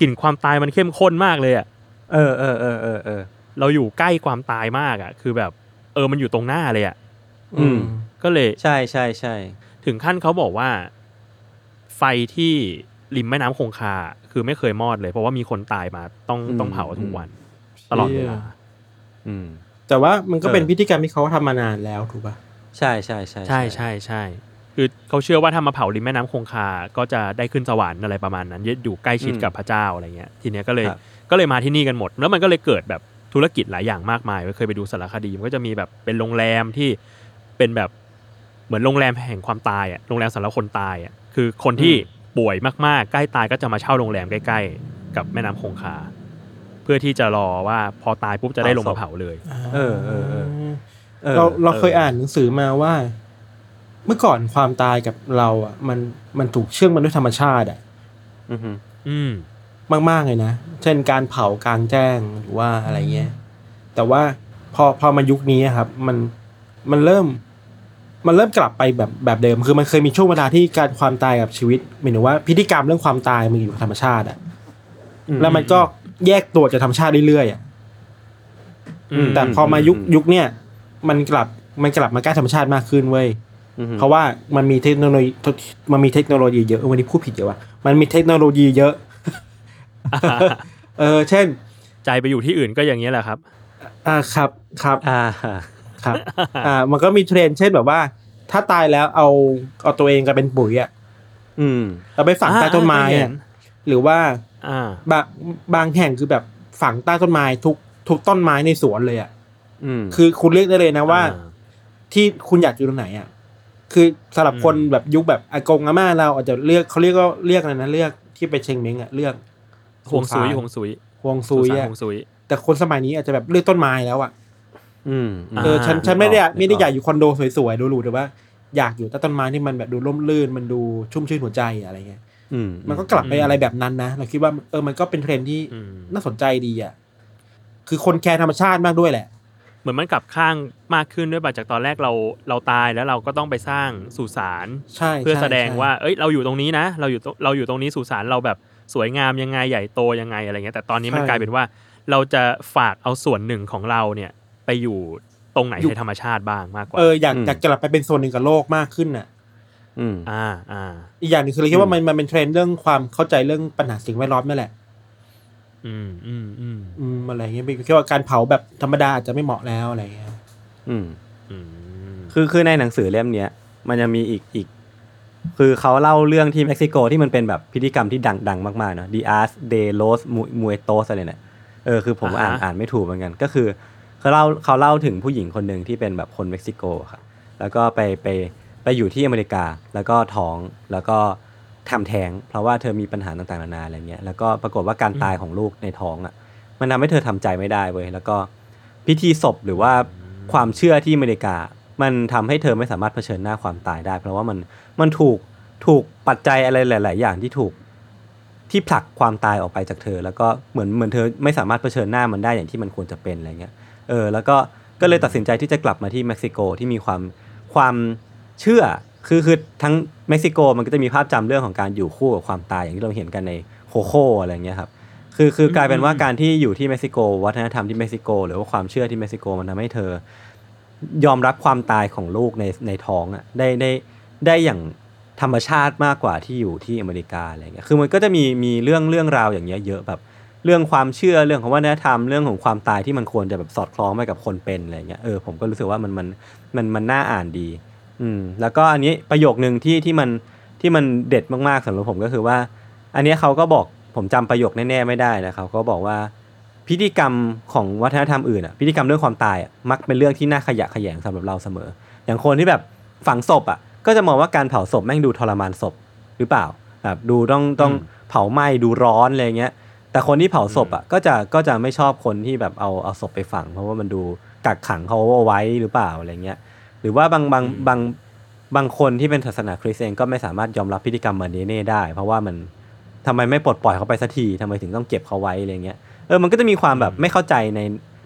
Speaker 1: กลิ่นความตายมันเข้มข้นมากเลยอะ
Speaker 2: เออเออเออเออเออ
Speaker 1: เราอยู่ใกล้ความตายมากอะ คือแบบ เออมันอยู่ตรงหน้าเลยอะ
Speaker 2: อืม
Speaker 1: ก็เลย
Speaker 2: ใช่ใช่ใช่
Speaker 1: ถึงขั้นเขาบอกว่า ไฟที่ริมแม่น้ำคงคา คือไม่เคยมอดเลย เพราะว่ามีคนตายมาต้อง
Speaker 2: อืม
Speaker 1: ต้องเผาทุกวัน ตลอดเวลา
Speaker 2: อืม
Speaker 3: แต่ว่ามันก็เป็น
Speaker 2: เออ
Speaker 3: พิธีกรรมที่เขาทำมานานแล้วถูกป่ะ
Speaker 2: ใช่ใช่ใช่
Speaker 1: ใช่ใช่ใช่คือเขาเชื่อว่าถ้ามาเผาริมแม่น้ำคงคา ก็จะได้ขึ้นสวรรค์อะไรประมาณนั้นอยู่ใกล้ชิดกับพระเจ้าอะไรเงี้ย ทีเนี้ยก็เลย
Speaker 2: ครับ
Speaker 1: ก็เลยมาที่นี่กันหมด แล้วมันก็เลยเกิดแบบธุรกิจหลายอย่างมากมายเคยไปดูสารคดีมันก็จะมีแบบเป็นโรงแรมที่เป็นแบบ เหมือนโรงแรมแห่งความตายอะโรงแรมสำหรับคนตายอะคือคนที่ป่วยมากๆ ใกล้ตายก็จะมาเช่าโรงแรมใกล้ ๆ กับแม่น้ำคงคาเพื่อที่จะรอว่าพอตายปุ๊บจะได้ลงมาเผาเลย
Speaker 2: เออเออเออออ
Speaker 3: เราเราเคย
Speaker 1: เอออ่
Speaker 3: อ่านหนังสือมาว่า เมื่อก่อนความตายกับเราอะ มันมันถูกเชื่อมมันด้วยธรรมชาติอะ
Speaker 2: อือฮึ
Speaker 1: อืม
Speaker 3: มากๆเลยนะ เช่นการเผากลางแจ้งหรือว่าอะไรเงี้ย แต่ว่าพอพอมายุคนี้อะครับ มันมันเริ่ม มันเริ่มกลับไปแบบแบบเดิม คือมันเคยมีช่วงเวลาที่การความตายกับชีวิตหมายถึงว่าพิธีกรรมเรื่องความตายมันอยู่กับธรรมชาติอะแล้วมันก็แยกตัวจากธรรมชาติเรื่อยๆอะ
Speaker 1: อืม
Speaker 3: แต่พอมายุคยุคเนี้ยมันกลับมันกลับมาใกล้ธรรมชาติมากขึ้นเว้ย
Speaker 2: อือฮึ
Speaker 3: เพราะว่ามันมีเทคโนโลยีมันมีเทคโนโลยีเยอะเออวันนี้พูดผิดเยอะว่ะมันมีเทคโนโลยีเยอะ เออเช่น
Speaker 1: ใจไปอยู่ที่อื่นก็อย่างนี้ยแหละครับ
Speaker 3: อ่าครับครับ
Speaker 2: อ่า
Speaker 3: ครับอ่ามันก็มีเทรนด์เช่นแบบว่า ถ้าตายแล้วเอาเอาตัวเองกลายเป็นปุ๋ยอะ
Speaker 2: อืม
Speaker 3: เราไปฝังใต้ต้นไม้
Speaker 1: อ่าเคยเห็
Speaker 3: อะ
Speaker 1: น
Speaker 3: หรือว่า
Speaker 1: อ่า
Speaker 3: บางบางแห่งคือแบบฝังใต้ต้นไม้ทุกทุกต้นไม้ในสวนเลยอะ
Speaker 2: อืม
Speaker 3: คือคุณเรียกได้เลยนะว่า
Speaker 1: อ่า
Speaker 3: ที่คุณอยากอยู่ตรงไหนอะคือสำหรับคน
Speaker 1: อืม
Speaker 3: แบบยุคแบบอากงอาม่าเราอาจจะเลือกเขาเรียกก็เรียกอะไรนะเลือกที่ไปเชงเม้งอะเลือก
Speaker 1: ฮวงซุย
Speaker 3: สุ
Speaker 1: ฮวงซุย
Speaker 3: ฮวงซุย
Speaker 1: สุสาน
Speaker 3: อะ
Speaker 1: ฮวงซุย
Speaker 3: แต่คนสมัยนี้อาจจะแบบเลือกต้นไม้แล้วอะ
Speaker 2: อืม
Speaker 1: อ่า
Speaker 3: เออฉันฉันไม่ได้อยาก
Speaker 2: นึกออก
Speaker 3: ไม่ได้อยากอยู่คอนโดสวยๆหรูๆแต่ว่า อยากอยู่ใต้ต้นไม้ที่มันแบบดูร่มรื่นมันดูชุ่มชื่นหัวใจอะไรเงี้ย
Speaker 2: อืม
Speaker 3: มันก็กลับไปอะไรแบบนั้นนะเราคิดว่าเออมันก็เป็นเทรนด์ที่
Speaker 1: อืม
Speaker 3: น่าสนใจดีอะคือคนแคร์ธรรมชาติมากด้วยแหละ
Speaker 1: เหมือนมันกลับข้างมากขึ้นด้วยป่ะจากตอนแรกเราเราตายแล้วเราก็ต้องไปสร้างสุสาน
Speaker 3: ใช่
Speaker 1: เพื่อ
Speaker 3: ใช่
Speaker 1: แสดง
Speaker 3: ใช่
Speaker 1: ว่าเอ้ยเราอยู่ตรงนี้นะ เราอยู่ตรงเราอยู่ตรงนี้สุสานเราแบบสวยงามยังไงใหญ่โตยังไงอะไรเงี้ยแต่ตอนนี้มันกลายเป็นว่า เราจะฝากเอาส่วนหนึ่งของเราเนี่ย ไปอยู่ตรงไหนในธรรมชาติบ้างมากกว่า
Speaker 3: เอออยากอยากกลับไปเป็นส่วนหนึ่งกับโลกมากขึ้นอะ
Speaker 2: อืม
Speaker 1: อ่าอ่า
Speaker 3: อีกอย่างหนึงคือเราคิดว่ามันมันเป็นเทรนด์เรื่องความเข้าใจเรื่องปัญหาสิ่งแวดล้อมนั่นแหละ
Speaker 1: อืมอืมอืม
Speaker 3: อืมอะไรเงี้ยคิดว่าการเผาแบบธรรมดาอาจจะไม่เหมาะแล้วอะไรเงี้ย
Speaker 2: อืม
Speaker 1: อืม
Speaker 2: คือคือในหนังสือเล่มเนี้ยมันจะมีอีกอีก คือเขาเล่าเรื่องที่เม็กซิโกที่มันเป็นแบบพิธีกรรมที่ดังดังมากๆเนอะ Dias de los Muertos อะไรเนี่ยเออคือผมอ่านอ่านไม่ถูกเหมือนกัน ก็คือ เขาเล่าเขาเล่าถึงผู้หญิงคนหนึ่งที่เป็นแบบคนเม็กซิโกครับแล้วก็ไปไปไปอยู่ที่อเมริกาแล้วก็ท้องแล้วก็ทำแท้ง เพราะว่าเธอมีปัญหาต่างๆนานาอะไรเงี้ยแล้วก็ปรากฏว่าการตายของลูกในท้องอะ มันทำให้เธอทำใจไม่ได้เว้ยแล้วก็พิธีศพหรือว่าความเชื่อที่อเมริกา มันทำให้เธอไม่สามารถเผชิญหน้าความตายได้ เพราะว่ามันมันถูกถูกปัจจัยอะไรหลาย ๆ อย่างที่ถูกที่ผลักความตายออกไปจากเธอ แล้วก็เหมือนเหมือนเธอไม่สามารถเผชิญหน้ามันได้อย่างที่มันควรจะเป็นอะไรเงี้ย เออแล้วก็ก็เลยตัดสินใจที่จะกลับมาที่เม็กซิโกที่มีความความเชื่อคือคือทั้งเม็กซิโกมันก็จะมีภาพจำเรื่องของการอยู่คู่กับความตายอย่างที่เราเห็นกันในโคโค่อะไรเงี้ยครับคือคือกลายเป็นว่าการที่อยู่ที่เม็กซิโก วัฒนธรรมที่เม็กซิโก หรือว่าความเชื่อที่เม็กซิโกมันทำให้เธอ ยอมรับความตายของลูกในในท้องอะได้ได้ได้อย่างธรรมชาติมากกว่าที่อยู่ที่อเมริกาอะไรเงี้ยคือมันก็จะมีมีเรื่องเรื่องราวอย่างเงี้ยเยอะแบบ เรื่องความเชื่อเรื่องของวัฒนธรรมเรื่องของความตายที่มันควรจะแบบสอดคล้องไปกับคนเป็นอะไรเงี้ยเออผมก็รู้สึกว่ามันมันมันมันน่าอ่านดี อืมแล้วก็อันนี้ประโยคนึงที่ที่มันที่มันเด็ดมากๆสำหรับผมก็คือว่า อันเนี้ยเขาก็บอกผมจำประโยคแน่ๆไม่ได้นะครับเขาบอกว่าพิธีกรรมของวัฒนธรรมอื่นอะพิธีกรรมเรื่องความตายอะมักเป็นเรื่องที่น่าขยะแขยงสำหรับเราเสมอ อย่างคนที่แบบฝังศพอะก็จะมองว่าการเผาศพแม่งดูทรมานศพหรือเปล่าแบบดูต้องต้องเผาไหม้ดูร้อนอะไรเงี้ย แต่คนที่เผาศพอะก็จะก็จะไม่ชอบคนที่แบบเอาเอาศพไปฝัง เพราะว่ามันดูกักขังเขาเอาไว้หรือเปล่าอะไรเงี้ยหรือว่าบางบางบางบางคนที่เป็นศาสนาคริสต์เองก็ไม่สามารถยอมรับพิธีกรรมแบบนี้เน่ได้ เพราะว่ามันทำไมไม่ปลดปล่อยเขาไปสักทีทำไมถึงต้องเก็บเขาไว้อะไรเงี้ยเออมันก็จะมีความแบบไม่เข้าใจใน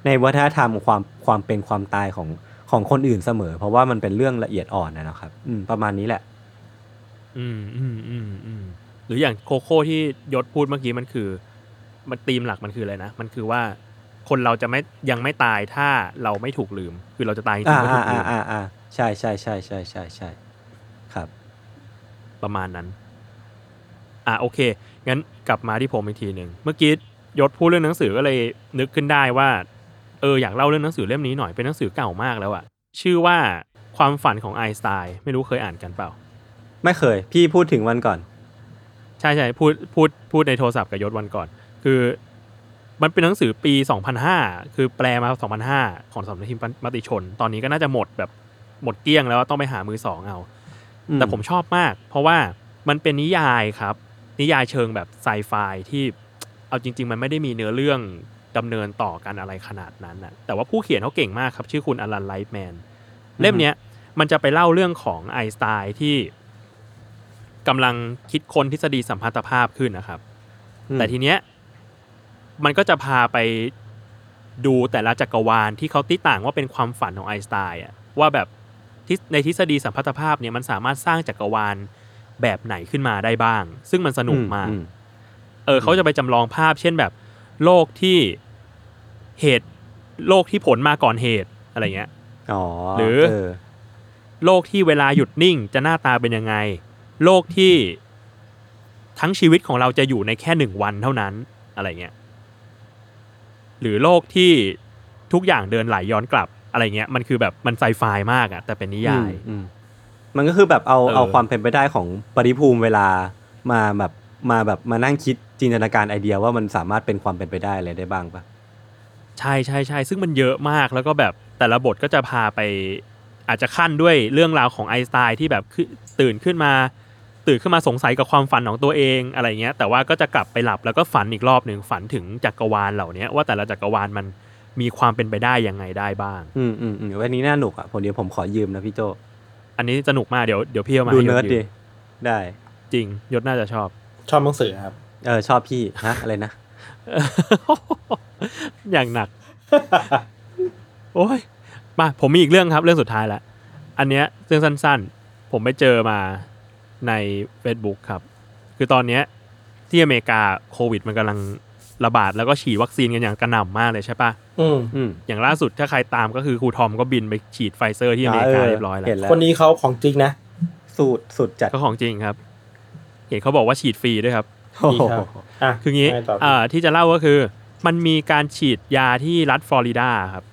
Speaker 2: ในวัฒนธรรมความความเป็นความตายของของคนอื่นเสมอ เพราะว่ามันเป็นเรื่องละเอียดอ่อนนะนะครับ อืมประมาณนี้แหละ
Speaker 1: อืมอืมอืมอืมหรืออย่างโคโค่ที่ยศพูดเมื่อกี้มันคือ มันธีมหลักมันคืออะไรนะ มันคือว่าคนเราจะไม่ยังไม่ตายถ้าเราไม่ถูกลืม คือเราจะตายจริ
Speaker 2: อ่าง
Speaker 1: ๆไม่ถู
Speaker 2: อ่าก
Speaker 1: ลื
Speaker 2: อ่ามอ่าอ่าใช่ใช่ใช่ใช่ใช่ใช่ครับ
Speaker 1: ประมาณนั้น
Speaker 2: อ
Speaker 1: อะโอเค งั้นกลับมาที่ผมอีกทีหนึ่งเมื่อกี้ยศพูดเรื่องหนังสือก็เลยนึกขึ้นได้ว่า เอออยากเล่าเรื่องหนังสือเล่มนี้หน่อยเป็นหนังสือเก่ามากแล้วอะชื่อว่าความฝันของไอน์สไตน์ไม่รู้เคยอ่านกันเปล่า
Speaker 2: ไม่เคย พี่พูดถึงวันก่อน
Speaker 1: ใช่ใช่พูดพูดพูดในโทรศัพท์กับยศวันก่อน คือมันเป็นหนังสือปี 2005 คือแปลมา 2005 ของสำนักพิมพ์มติชน ตอนนี้ก็น่าจะหมดแบบหมดเกลี้ยงแล้วต้องไปหามือสองเอา
Speaker 2: อืม
Speaker 1: แต่ผมชอบมาก เพราะว่ามันเป็นนิยายครับ นิยายเชิงแบบไซไฟที่เอาจริง ๆ มันไม่ได้มีเนื้อเรื่องดำเนินต่อกันอะไรขนาดนั้นนะแต่ว่าผู้เขียนเขาเก่งมากครับ ชื่อคุณอลันไลท์แมน เล่มเนี้ยมันจะไปเล่าเรื่องของไอน์สไตน์ที่กำลังคิดค้นทฤษฎีสัมพัทธภาพขึ้นนะครับ
Speaker 2: อืม
Speaker 1: แต่ทีเนี้ย มันก็จะพาไปดูแต่ละจักรวาลที่เขาติต่างว่าเป็นความฝันของไอน์สไตน์อะว่าแบบทฤในทฤษฎีสัมพัทธภาพเนี่ยมันสามารถสร้างจักรวาลแบบไหนขึ้นมาได้บ้าง ซึ่งมันสนุกมาก
Speaker 2: อื
Speaker 1: เออเขาจะไปจำลองภาพ เช่นแบบ โลกที่เหตุโลกที่ผลมาก่อนเหตุอะไรเงี้ย
Speaker 2: อ๋อ
Speaker 1: หรือ
Speaker 2: เออ
Speaker 1: โลกที่เวลาหยุดนิ่งจะหน้าตาเป็นยังไง โลกที่ทั้งชีวิตของเราจะอยู่ในแค่หนึ่งวันเท่านั้นอะไรเงี้ย หรือโลกที่ทุกอย่างเดินไหลย้อนกลับอะไรเงี้ยมันคือแบบมันไซไฟมากอะแต่เป็นนิยาย
Speaker 2: อืมอืมมันก็คือแบบเอา
Speaker 1: เออ
Speaker 2: เอาความเป็นไปได้ของปริภูมิเวลามาแบบมาแบบมานั่งคิดจินตนาการไอเดียว่ามันสามารถเป็นความเป็นไปได้อะไรได้บ้างปะ
Speaker 1: ใช่ใช่ใช่ซึ่งมันเยอะมากแล้วก็แบบแต่ละบทก็จะพาไปอาจจะขั้นด้วยเรื่องราวของไอน์สไตน์ที่แบบคือตื่นขึ้นมา ตื่นขึ้นมาสงสัยกับความฝันของตัวเองอะไรเงี้ย แต่ว่าก็จะกลับไปหลับแล้วก็ฝันอีกรอบหนึ่งฝันถึงจักรวาลเหล่านี้ว่าแต่ละจักรวาลมันมีความเป็นไปได้ยังไงได้บ้าง
Speaker 2: อืมอืมอืมวันนี้น่าหนุกอะผมเดี๋ยวผมขอยืมนะพี่โจ
Speaker 1: อันนี้สนุกมากเดี๋ยวเดี๋ยวพี่เอามา
Speaker 2: ดู
Speaker 1: ให้ย
Speaker 2: เนิร์ด
Speaker 1: ยื
Speaker 2: ดิ
Speaker 1: ม
Speaker 2: ได้
Speaker 1: จริงยศน่าจะชอบ
Speaker 3: ชอบหนังสือครับ
Speaker 2: เออชอบพี่ฮะอะไรนะ
Speaker 1: อย่างหนัก โอ้ยมาผมมีอีกเรื่องครับเรื่องสุดท้ายแล้วอันเนี้ยเรื่องสั้นๆ ผมไปเจอมา ใน Facebook ครับ คือตอนเนี้ยที่อเมริกาโควิดมันกำลังระบาดแล้วก็ฉีดวัคซีนกันอย่างกระหน่ำมากเลยใช่ปะ
Speaker 3: อืม
Speaker 2: อืม
Speaker 1: อย่างล่าสุดถ้าใครตามก็คือครูทอมก็บินไปฉีดไฟเซอร์ที่อเมริกาเรียบร้อยแล้ว
Speaker 2: เห็นแล้ว
Speaker 3: คนนี้เขาของจริงนะ
Speaker 2: สูตรสุดจัด
Speaker 1: ก็ของจริงครับ เห็นเขาบอกว่าฉีดฟรีด้วยครับ
Speaker 2: โอ้โห
Speaker 3: ดีครับอะ
Speaker 1: คืองี้
Speaker 3: ไต่อพี่
Speaker 1: อ่าที่จะเล่าก็คือ มันมีการฉีดยาที่รัฐฟลอริดาครับ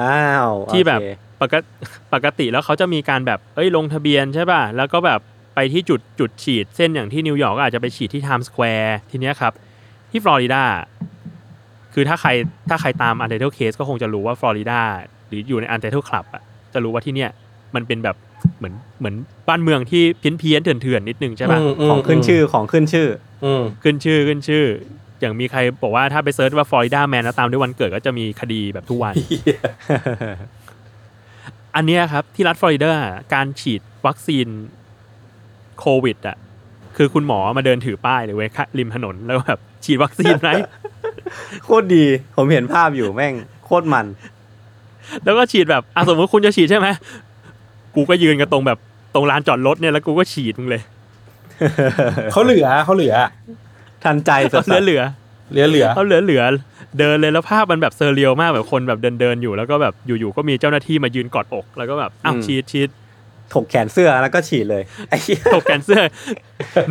Speaker 2: อ้าว
Speaker 1: ที่แบบ
Speaker 2: โอเค
Speaker 1: ปกติปกติแล้วเขาจะมีการแบบ เอ้ยลงทะเบียนใช่ป่ะ แล้วก็แบบ ไปที่จุดจุดฉีดเช่นอย่างที่นิวยอร์กก็อาจจะไปฉีดที่ไทม์สแควร์ทีเนี้ยครับ ที่ฟลอริดาคือถ้าใครถ้าใครตาม Untitled Case ก็คงจะรู้ว่าฟลอริดาหรืออยู่ใน Untitled Club อะจะรู้ว่าที่เนี้ยมันเป็นแบบเหมือนเหมือนบ้านเมืองที่เพี้ยนเพี้ยนๆเถื่อนๆนิดนึงใช่ป่ะ
Speaker 3: มม
Speaker 2: ของขึ้นชื่อของขึ้นชื่อ
Speaker 3: อืม
Speaker 1: ขึ้นชื่อขึ้นชื่อ อย่างมีใครบอกว่าถ้าไป search ว่า Florida Man แล้วตามด้วยวันเกิดก็จะมีคดีแบบทุกวัน อันเนี้ยครับที่รัฐฟลอริดาการฉีดวัคซีน โควิดอะคือคุณหมอมาเดินถือป้ายเลยเว้ยข้างริมถนนแล้วแบบฉีดวัคซีนไหม
Speaker 2: โคตรดี ผมเห็นภาพอยู่แม่งโคตรมัน
Speaker 1: แล้วก็ฉีดแบบอะสมมติคุณจะฉีดใช่ไหมกูก็ยืนกันตรงแบบตรงลานจอดรถเนี่ยแล้วกูก็ฉีดมึงเลย
Speaker 3: เขาเหลือเขาเหลือ
Speaker 2: ทันใจสุ
Speaker 1: เขา
Speaker 2: ด
Speaker 1: เหลือเหลือ
Speaker 3: เหลือเหลือ
Speaker 1: เขาเหลือเหลือ เดินเลยแล้วภาพมันแบบ surreal มากแบบคนแบบเดินเดินๆอยู่แล้วก็แบบอยู่ๆก็มีเจ้าหน้าที่มายืนกอดอก แล้วก็แบบอ้าวฉีดฉีด
Speaker 2: ๆ ถกแขนเสื้อแล้วก็ฉีดเลยไอ้เหี้ย
Speaker 1: ถกแขนเสื้อ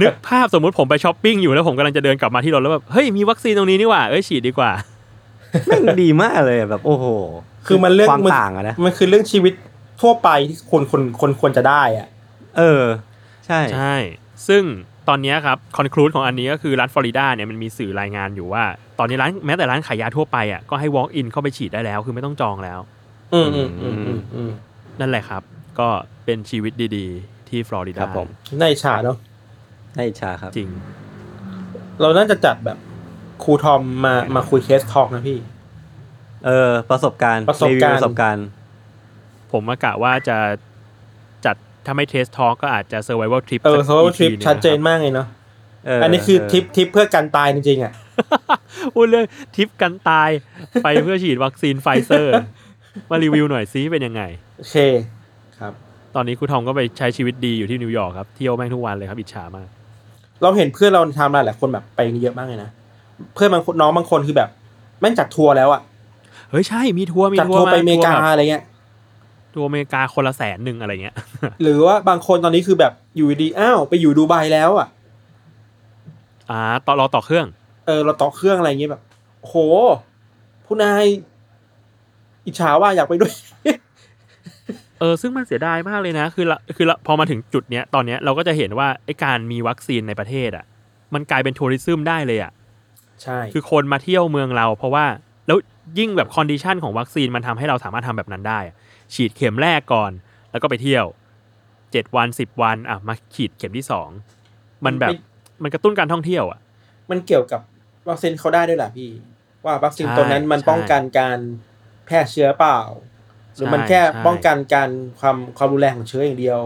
Speaker 1: นึกภาพสมมุติผมไปช้อปปิ้งอยู่แล้วผมกำลังจะเดินกลับมาที่รถแล้วแบบเฮ้ยมีวัคซีนตรงนี้นี่หว่าเอ้ยฉีดดีกว่า
Speaker 2: แม่งดีมากเลยอะแบบโอ้โห
Speaker 3: คือมันเรื่อง
Speaker 2: ความ
Speaker 3: มัน
Speaker 2: ต่างอะนะ
Speaker 3: มันคือเรื่องชีวิตทั่วไปที่คนคนคนควรจะได้อะ
Speaker 2: เออ ใช่
Speaker 1: ใช่ ซึ่งตอนเนี้ยครับคอนคลูดของอันนี้ก็คือรัฐฟลอริดาเนี่ยมันมีสื่อรายงานอยู่ว่า ตอนนี้ร้านแม้แต่ร้านขายยาทั่วไปอะก็ให้ walk in เข้าไปฉีดได้แล้ว คือไม่ต้องจองแล้ว
Speaker 3: อืมอืมอืมอืมอืม
Speaker 1: นั่นแหละครับ ก็เป็นชีวิตดีๆ ที่ฟลอริ
Speaker 2: ค
Speaker 1: ดา
Speaker 2: รับผม
Speaker 3: น่าอิจฉาเนาะ
Speaker 2: น่าอิจฉาครับ
Speaker 1: จริง
Speaker 3: เราน่าจะจัดแบบครูทอมมามาคุยเคสทอกนะพี่
Speaker 2: เออ ประสบการณ์
Speaker 3: ประสบการณ์
Speaker 2: วิวประสบการณ์
Speaker 1: ผมมากะว่าจะจัดถ้าไม่เทสทอ l k ก็อาจจะ survival trip
Speaker 3: เออ
Speaker 1: สัก
Speaker 3: เพราะว่า
Speaker 1: EP
Speaker 3: ทริป
Speaker 1: หง
Speaker 3: ชัดเจน
Speaker 1: นะครับ
Speaker 3: มากเลยเนาะ
Speaker 2: เออ
Speaker 3: อั
Speaker 2: อั
Speaker 3: นนี้คือทริปทริปเพื่อการตายจริงๆอะ
Speaker 1: พูดเรื่องทริปกันตายไปเพื่อฉีดวัคซีนไฟเซอร์ มารีวิวหน่อยซิเป็นยังไง
Speaker 3: โอเค ครับ
Speaker 1: ตอนนี้ครูทอมก็ไปใช้ชีวิตดีอยู่ที่นิวยอร์กครับเที่ยวแม่งทุกวันเลยครับอิจฉามาก
Speaker 3: เราเห็นเพื่อนเราทำหลายๆคนแบบไปเยอะมากเลยนะเพื่อนบางคนน้องบางคนคือแบบแม่งจัดทัวร์แล้วอะ
Speaker 1: เฮ้ยใช่มีทัวร์มี
Speaker 3: จัด
Speaker 1: ทัวร์
Speaker 3: ทัว
Speaker 1: ร์
Speaker 3: ร์ไปอเมริกา
Speaker 1: ทัวร์แบบ
Speaker 3: อะไรเงี้ย
Speaker 1: ทัวร์อเมริกาคนละแสนหนึ่งอะไรเงี้ย
Speaker 3: หรือว่าบางคนตอนนี้คือแบบอยู่ดีๆอ้าวไปอยู่ดูไบแล้วอะ
Speaker 1: อ่าต่อรอต่อเครื่อง
Speaker 3: เออเราต่อเครื่องอะไรอย่างเงี้ยแบบ โห ผู้นายอิจฉาว่าอยากไปด้วย
Speaker 1: เออซึ่งมันเสียดายมากเลยนะ คือละคือละพอมาถึงจุดเนี้ยตอนเนี้ยเราก็จะเห็นว่าไอ้การมีวัคซีนในประเทศอะ มันกลายเป็น tourism ได้เลยอะ
Speaker 3: ใช่
Speaker 1: คือคนมาเที่ยวเมืองเรา เพราะว่าแล้วยิ่งแบบ condition ของวัคซีนมันทำให้เราสามารถทำแบบนั้นได้อะฉีดเข็มแรกก่อน แล้วก็ไปเที่ยวเจ็ดวันสิบวันอะมาฉีดเข็มที่สองมันแบบมันกระตุ้นการท่องเที่ยวอะ
Speaker 3: มันเกี่ยวกับวัคซีนเขาได้ด้วยแหละพี่ ว่าวัคซีน
Speaker 1: ใช่
Speaker 3: ตัวนั้นมัน
Speaker 1: ใช่
Speaker 3: ป้องกันการแพร่เชื้อเปล่า หรือมัน
Speaker 1: ใช่
Speaker 3: แค่
Speaker 1: ใช่
Speaker 3: ป้องกันการความความรุนแรงของเชื้ออย่างเดียว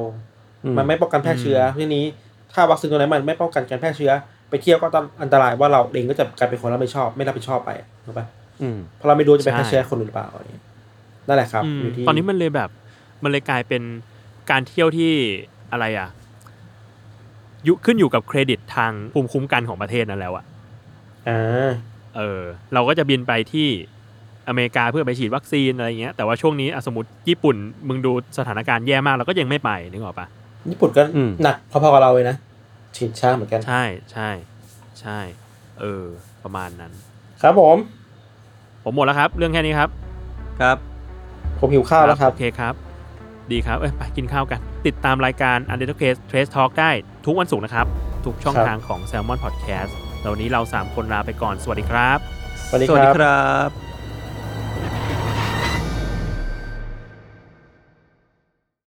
Speaker 2: อืม
Speaker 3: มันไม่ป้องกันแพร่เชื้อทีนี้ ถ้าวัคซีนตัวนั้นมันไม่ป้องกันการแพร่เชื้อ ไปเที่ยวก็ต้องอันตรายว่าเราเองก็จะกลายเป็นคนรับผิดชอบ ไม่รับผิดชอบไปถูกปะ
Speaker 2: อืม
Speaker 3: เพราะเราไม่รู้จะไป
Speaker 1: ใช่
Speaker 3: แพร่เชื้อคนอื่นหรือเปล่าอะไรอย่างเงี้ยนั่นแหละครับ
Speaker 1: อืม
Speaker 3: อยู่ที่
Speaker 1: ตอนนี้มันเลยแบบ มันเลยกลายเป็นการเที่ยวที่อะไรอะยุขึ้นอยู่กับเครดิตทางภูมิคุ้มกันของประเทศนั้นแล้วอะ
Speaker 3: อ่า
Speaker 1: เออ เราก็จะบินไปที่ อเมริกาเพื่อไปฉีดวัคซีนอะไรเงี้ยแต่ว่าช่วงนี้อะสมมติญี่ปุ่นมึงดูสถานการณ์แย่มากเราก็ยังไม่ไปนึกออกปะ
Speaker 3: ญี่ปุ่นก็
Speaker 2: อืม
Speaker 3: หนักพอๆกับเราเลยนะฉีดช้าเหมือนกัน
Speaker 1: ใช่ใช่ใช่ เออ ประมาณนั้น
Speaker 3: ครับผม
Speaker 1: ผมหมดแล้วครับ เรื่องแค่นี้ครับ
Speaker 2: ครับ
Speaker 3: ผมหิวข้าวแล้วครับ
Speaker 1: โอเคครับ ดีครับ เอ้ยไปกินข้าวกัน ติดตามรายการ u n d e r t a Case Trace Talk ได้ทุกวันศุกร์นะครับ ทุกช่อง
Speaker 3: ครับ
Speaker 1: ทางของ Salmon Podcast แล้ววันนี้เรา 3 คนลาไปก่อน สวัสดีครับ
Speaker 3: สวัสดี
Speaker 2: สวัส
Speaker 3: ค
Speaker 2: ดี
Speaker 3: รับ
Speaker 2: ครับ